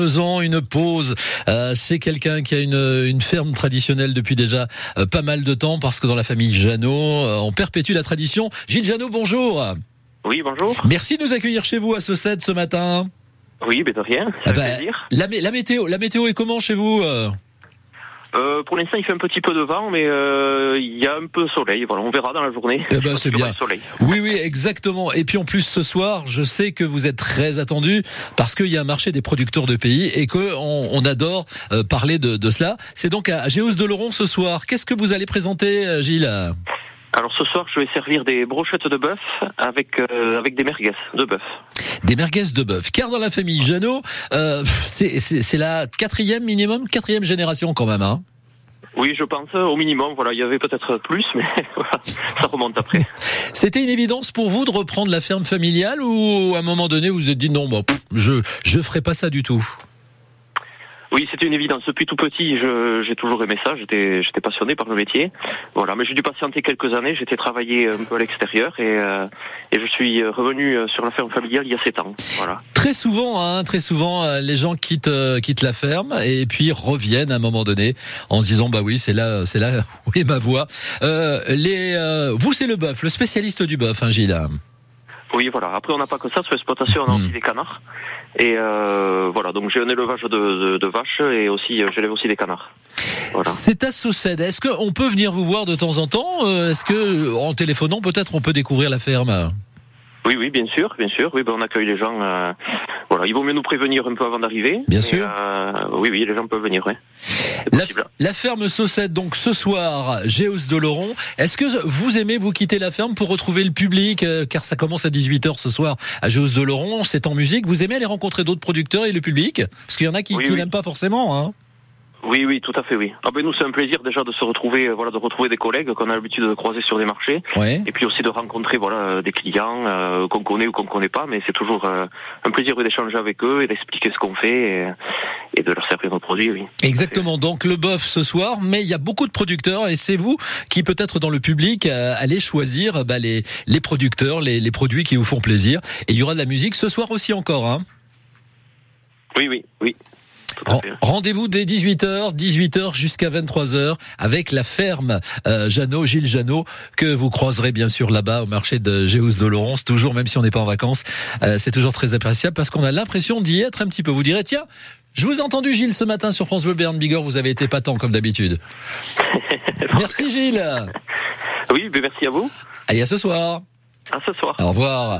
faisons une pause. Euh, c'est quelqu'un qui a une, une ferme traditionnelle depuis déjà euh, pas mal de temps parce que dans la famille Jeannot, euh, on perpétue la tradition. Gilles Jeannot, bonjour. Oui, bonjour. Merci de nous accueillir chez vous à Saucette ce matin. Oui, mais de rien. Ah bah, la météo, la météo est comment chez vous euh pour l'instant, il fait un petit peu de vent, mais euh, il y a un peu de soleil. Voilà, on verra dans la journée. Eh ben, c'est bien. soleil. Oui, oui, exactement. Et puis en plus ce soir, je sais que vous êtes très attendu parce qu'il y a un marché des producteurs de pays et que on, on adore euh, parler de, de cela. C'est donc à Géos de Laurent ce soir. Qu'est-ce que vous allez présenter, euh, Gilles? Alors ce soir, je vais servir des brochettes de bœuf avec euh, avec des merguez de bœuf. Des merguez de bœuf. Car dans la famille Jeannot, euh, c'est la quatrième minimum, quatrième génération quand même. Hein Oui, je pense au minimum. Voilà, il y avait peut-être plus, mais voilà, ça remonte après. C'était une évidence pour vous de reprendre la ferme familiale ou à un moment donné vous vous êtes dit non, bon, pff, je je ferai pas ça du tout? Oui, c'était une évidence. Depuis tout petit, j'ai toujours aimé ça. J'étais j'étais passionné par le métier. Voilà, mais j'ai dû patienter quelques années. J'étais travaillé un peu à l'extérieur et euh, et je suis revenu euh, sur la ferme familiale il y a sept ans. Voilà. Très souvent, hein, très souvent, euh, les gens quittent euh, quittent la ferme et puis reviennent à un moment donné en se disant bah oui c'est là c'est là où est ma voix. Euh, les vous c'est le bœuf, le spécialiste du bœuf, hein, Gilles. Oui, voilà. Après, on n'a pas que ça. Sur l'exploitation, on a Hmm. aussi des canards. Et euh, voilà, donc j'ai un élevage de, de, de vaches et aussi, euh, j'élève aussi des canards. Voilà. C'est à Saucède. Est-ce qu'on peut venir vous voir de temps en temps? Euh, Est-ce que en téléphonant peut-être on peut découvrir la ferme? Oui, oui, bien sûr, bien sûr. Oui, ben, on accueille les gens. euh, voilà, il vaut mieux nous prévenir un peu avant d'arriver. Bien sûr. euh, oui, oui, les gens peuvent venir. Ouais. La, la ferme Saucette, donc ce soir, Géos de Laurent. Est-ce que vous aimez vous quitter la ferme pour retrouver le public euh, Car ça commence à 18h ce soir à Géos de Laurent, c'est en musique. Vous aimez aller rencontrer d'autres producteurs et le public? Parce qu'il y en a qui, Oui, qui oui. n'aiment pas forcément. Hein. Oui, oui, tout à fait, oui. Ah ben nous, c'est un plaisir déjà de se retrouver, euh, voilà, de retrouver des collègues qu'on a l'habitude de croiser sur des marchés, Ouais. et puis aussi de rencontrer, voilà, euh, des clients euh, qu'on connaît ou qu'on connaît pas, mais c'est toujours euh, un plaisir d'échanger avec eux et d'expliquer ce qu'on fait et, et de leur servir nos produits, oui. Exactement. Donc le bœuf ce soir, mais il y a beaucoup de producteurs et c'est vous qui peut-être dans le public allez choisir bah, les les producteurs, les, les produits qui vous font plaisir. Et il y aura de la musique ce soir aussi encore. Hein? Oui, oui, oui. Tout à Ren- fait. Rendez-vous dès 18h, 18h jusqu'à 23h avec la ferme euh, Jeannot, Gilles Jeannot, que vous croiserez bien sûr là-bas au marché de Géous de Laurence, toujours même si on n'est pas en vacances. Euh, c'est toujours très appréciable parce qu'on a l'impression d'y être un petit peu. Vous direz, tiens, je vous ai entendu Gilles ce matin sur France Bleu Bern Bigorre, vous avez été patent comme d'habitude. Merci Gilles. Oui, merci à vous. Allez, à ce soir. À ce soir. Au revoir.